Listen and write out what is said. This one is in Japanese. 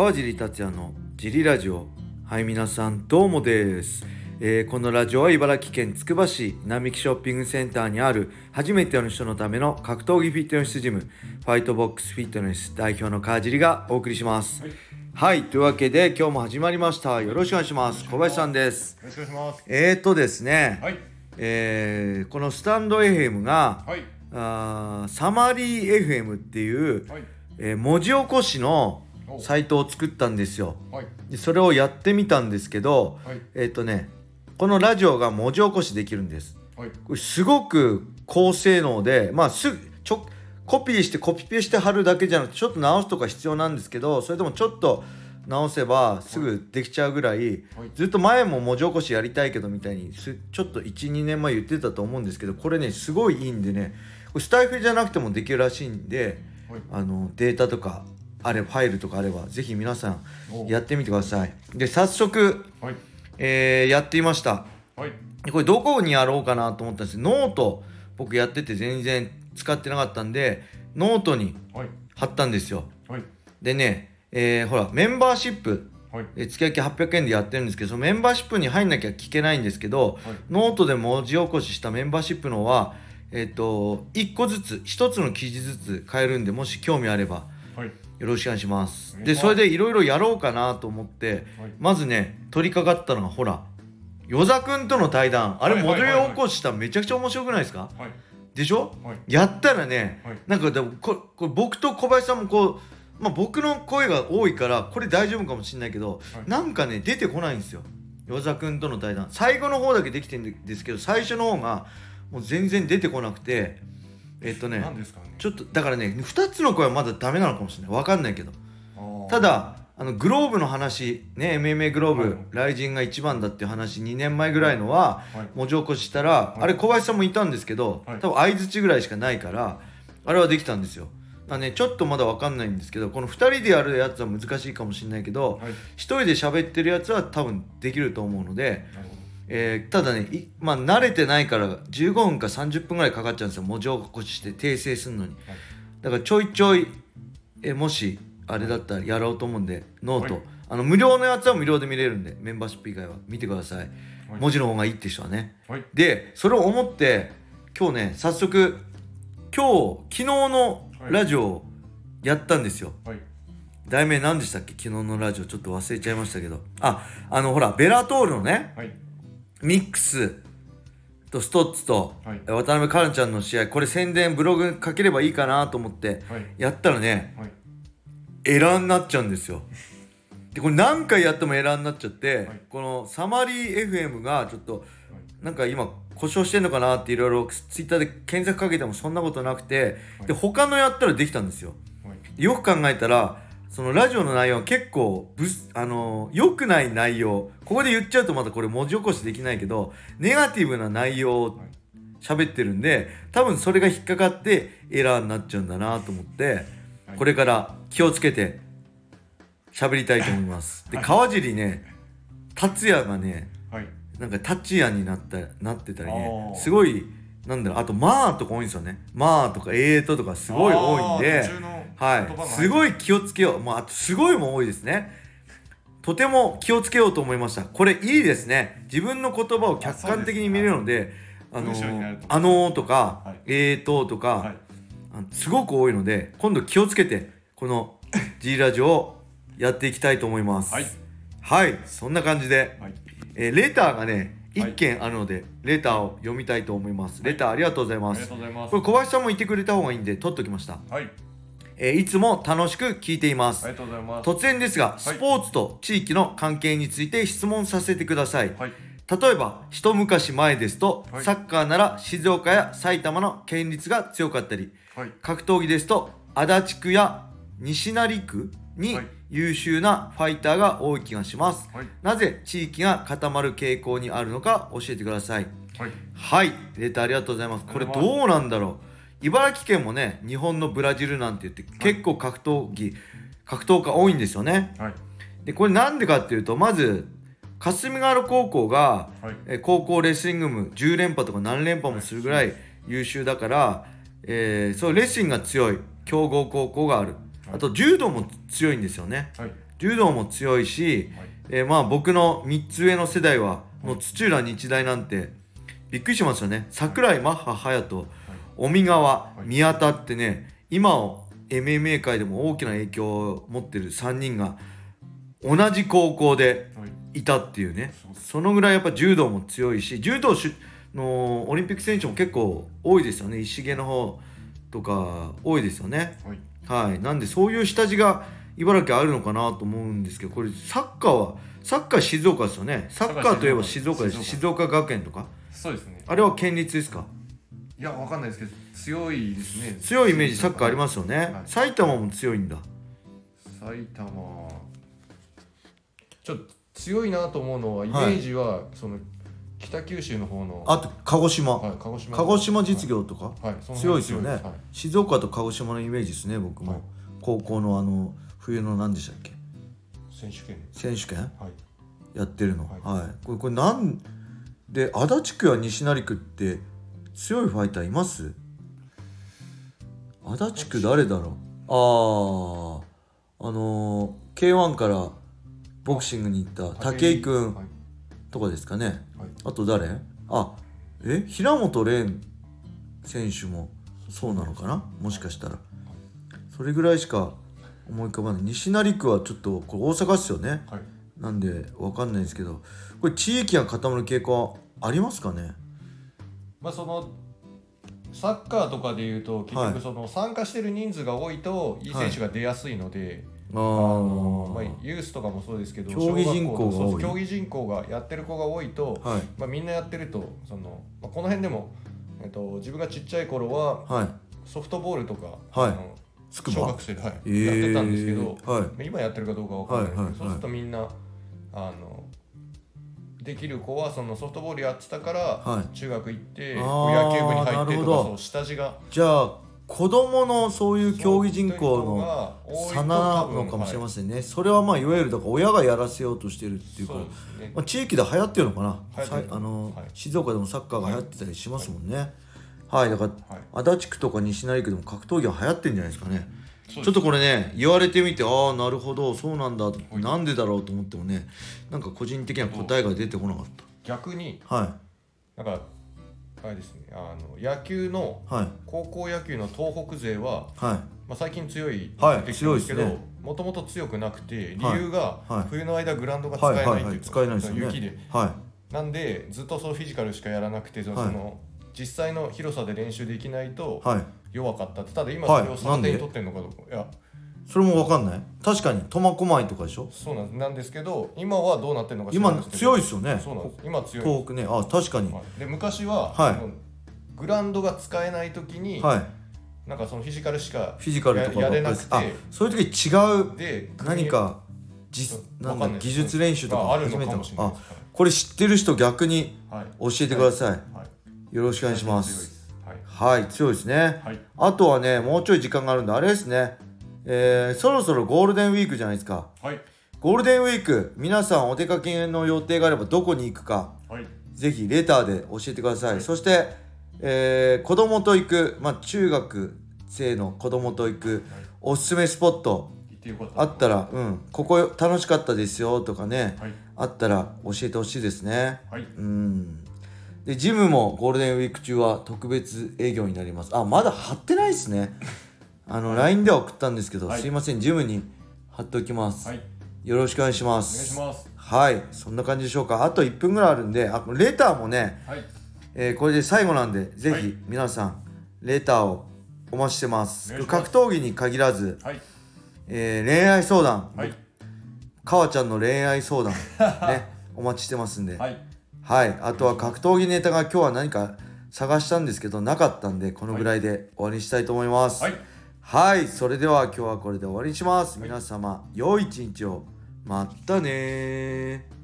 川尻達也のジリラジオはい皆さんどうもです、えーこのラジオは茨城県つくば市並木ショッピングセンターにある初めての人のための格闘技フィットネスジムファイトボックスフィットネス代表の川尻がお送りしますはい、というわけで今日も始まりましたよろしくお願いします小林さんですよろしくお願いします。えーとですね、はい。えーこのスタンド FM が、はい。あーサマリー FM っていう、はい。えー文字起こしのおサイトを作ったんですよ。はい。でそれをやってみたんですけど、はい。えっ、とねこのラジオが文字起こしできるんです。はい。これすごく高性能でまあすぐちょコピーしてコピペして貼るだけじゃなくてちょっと直すとか必要なんですけどそれでもちょっと直せばすぐできちゃうぐらい、はいずっと前も文字起こしやりたいけどみたいにすちょっと12年前言ってたと思うんですけどこれねすごいいいんでねスタエフじゃなくてもできるらしいんではい。あのデータとかあれファイルとかあればぜひ皆さんおやってみてくださいで早速、はい。えーやってみましたはい。でこれどこにやろうかなと思ったんですノート僕やってて全然使ってなかったんでノートにはい。貼ったんですよはい。でね、えーほらメンバーシップはい。え月々800円でやってるんですけどそのメンバーシップに入んなきゃ聞けないんですけど、はいノートで文字起こししたメンバーシップのはえっ、と1個ずつ1つの記事ずつ変えるんでもし興味あればはい。よろしくお願いします。でそれでいろいろやろうかなと思ってはい。まずね取り掛かったのがほら与座くんとの対談。あれはいモデル起こししためちゃくちゃ面白くないですか？はい。でしょ？はい。やったらねはい。なんかでもここれ僕と小林さんもこう、まあ、僕の声が多いからこれ大丈夫かもしれないけど、はい。なんかね出てこないんですよ。与座くんとの対談。最後の方だけできてるんですけど最初の方がもう全然出てこなくてえっとね何ですかね？ちょっとだからね2つの声はまだダメなのかもしれないわかんないけどた。だあのグローブの話ね MMA グローブ、はいライジンが一番だっていう話2年前ぐらいのははい。文字起こししたら、いあれ小林さんもいたんですけど、はい多分相づちぐらいしかないからあれはできたんですよだねちょっとまだ分かんないんですけどこの2人でやるやつは難しいかもしれないけど、はい。1人で喋ってるやつは多分できると思うので、なるほえーただねいまあ慣れてないから15分か30分ぐらいかかっちゃうんですよ。文字起こしして訂正するのに。はい。だからちょいちょいえもしあれだったらやろうと思うんでノート、はい。あの無料のやつは無料で見れるんでメンバーシップ以外は。見てください、はい。文字の方がいいって人はね。ど。はい。でそれを思って今日ね早速今日昨日のラジオをやったんですよ、はい。題名何でしたっけ？昨日のラジオ。ちょっと忘れちゃいましたけど。ああのほらベラトールのねはい。ミックスとストッツと、はい渡辺カルちゃんの試合これ宣伝ブログ書ければいいかなと思ってはい。やったらねはい。エラーになっちゃうんですよでこれ何回やってもエラーになっちゃって、はいこのサマリー FM がちょっとなんか今故障してんのかなっていろいろツイッターで検索かけてもそんなことなくて、はいで他のやったらできたんですよはい。よく考えたらそのラジオの内容は結構ぶすあの良くない内容。ここで言っちゃうとまたこれ文字起こしできないけどネガティブな内容を喋ってるんで多分それが引っかかってエラーになっちゃうんだなと思って、はい。これから気をつけて喋りたいと思います。ではい。川尻ね達也がねはい。なんかタッチヤになったなってたりねすごいなんだろうあと「まあ」とか多いんですよね「まあ」とか「えーと」とかすごい多いんではい、すごい気をつけよう、まあ、あとすごいも多いですね。とても気をつけようと思いました。これいいですね。自分の言葉を客観的に見れるので、あのあのーとか、はいえーととか、はい。すごく多いので、今度気をつけて、この G ラジオをやっていきたいと思います。はい。はい、そんな感じで、はい。えーレターがね、はい1件あるので、レターを読みたいと思います。レターありがとうございありがます。とうございますこ。れ小林さんもいてくれた方がいいんで、取っときました。はい。えーいつも楽しく聞いていますあり。がとうございます。突然ですが、いスポーツと地域の関係について質問させてください。はい。例えば、一昔前ですと、はいサッカーなら静岡や埼玉の県立が強かったり、はい。格闘技ですと、足立区や西成区にはい優秀なファイターが多い気がします。はい。なぜ地域が固まる傾向にあるのか教えてください。はい。はい、レターありがとうございます。これどうなんだろう。茨城県もね、日本のブラジルなんて言って結構格闘技、格闘家多いんですよね。はい。でこれなんでかっていうとまず霞ヶ浦高校が、はい。えー高校レスリング部10連覇とか何連覇もするぐらい優秀だから、えーそうレスリングが強い強豪高校があるはいあと柔道も強いんですよねはい。柔道も強いし、はいえーまあ僕の3つ上の世代はもう土浦日大なんてびっくりしますよね櫻井マッハ隼人尾身川い。宮田ってね今を MMA 界でも大きな影響を持ってる3人が同じ高校ではい。いたっていうね。そのぐらいやっぱ柔道も強いし柔道しのオリンピック選手も結構多いですよね。石毛の方とか多いですよね。はい。はい。なんでそういう下地が茨城あるのかなと思うんですけどこれサッカーはサッカー静岡ですよね。サッカーといえば静岡です。静静岡学園とか。そうですね。あれは県立ですか？いやわかんないですけど強いですね。強いイメージサッカーありますよね、はい。埼玉も強いんだ。埼玉。ちょっと強いなと思うのはイメージは、その北九州の方の。あと鹿児島、はい、鹿児島鹿児島実業とか、強いですよね、はい。静岡と鹿児島のイメージですね僕も、はい。高校のあの冬の何でしたっけ？選手権。選手権？はい。やってるの。ははい、これこれなんで足立区や西成区って強いファイターいます？足立区誰だろう？あああのー、K1 からボクシングに行った武井君はい。とかですかね。はい。あと誰？あえ？平本蓮選手もそうなのかな？もしかしたら。それぐらいしか思い浮かばない。西成区はちょっとこれ大阪っすよね。はい。なんでわかんないですけどこれ地域が固まる傾向はありますかね？まあそのサッカーとかでいうと結はい。局その参加してる人数が多いといい選手が出やすいので、ああのまあー、ユースとかもそうですけど競技人口が競技人口がやってる子が多いと、はい。まあ、みんなやってるとその、まあ、この辺でも、えっと、自分がちっちゃい頃ははい。ソフトボールとか、はい。あの小学生で、はいえー。やってたんですけど、はい。今やってるかどうかわかんない。そうするとみんなあのできる子はそのソフトボールやってたから、はい。中学行って野球部に入ってとなるほど。かそう下地が。じゃあ子供のそういう競技人口のの差なのかもしれませんね、それはまあいわゆるだから親がやらせようとしてるっていうかね。まあ、地域で流行ってるのかな。あの、はい。静岡でもサッカーが流行ってたりしますもんね。はい、だからはい足立区とか西成区でも格闘技が流行ってるんじゃないですかねちょっとこれね言われてみてああなるほどそうなんだ。い。なんでだろうと思ってもねなんか個人的な答えが出てこなかっ逆にたはい。なんかあれですねあの野球のはい。高校野球の東北勢は、はい。まあ、最近強いはいですけどもともと強くなくて理はい。由がはい。冬の間グラウンドが使はいえないっていうはいはい使えないですよね。雪で。はなんでずっとそうフィジカルしかやらなくてその,、実際の広さで練習できないといはい弱かったって。ただ今はいそれを3なんで？点取ってんのかどうかいや。それも分かんない。確かに苫小牧とかでしょ？そうなんです。なんですけど今はどうなってるのか今強いですよね。そうなんです。今強い。東北ね。あ確かに。はい。で昔は、はい。グラウンドが使えない時に、はい。なんかそのフィジカルしかフィジカルとかややれなくて。そういう時違うで何か実なんか技術練習とかああるの始めたのかもしれないあこれ知ってる人逆にはい。教えてください。はい。よろしくお願いしますはいはい強いですね。はい。あとはねもうちょい時間があるんであれですね。えーそろそろゴールデンウィークじゃないですか。はい。ゴールデンウィーク皆さんお出かけの予定があればどこに行くかはい。ぜひレターで教えてください、はい。そして、えー子供と行く、まあ、中学生の子供と行くおすすめスポットあったら、うん、ここ楽しかったですよとかね、はい。あったら教えてほしいですね。はい。うん。で、ジムもゴールデンウィーク中は特別営業になります。あ、まだ貼ってないですね。あの、LINE では送ったんですけど、はいすいません、ジムに貼っておきます。はいよろしくお願いしまお願いす。しますはい、そんな感じでしょうか。あと1分ぐらいあるんで、あ、レターもね、はいえーこれで最後なんで、ぜひはい皆さん、レターをお待ちしてます。お願いします格闘技に限らず、はいえー恋愛相談、はいかわちゃんの恋愛相談、ね、お待ちしてますんで、はい、はいあとは格闘技ネタが今日は何か探したんですけど、なかったんで、このぐらいで終わりにしたいと思います。はいはい、それでは今日はこれで終わりにします。皆様、良い一日を。まったねー。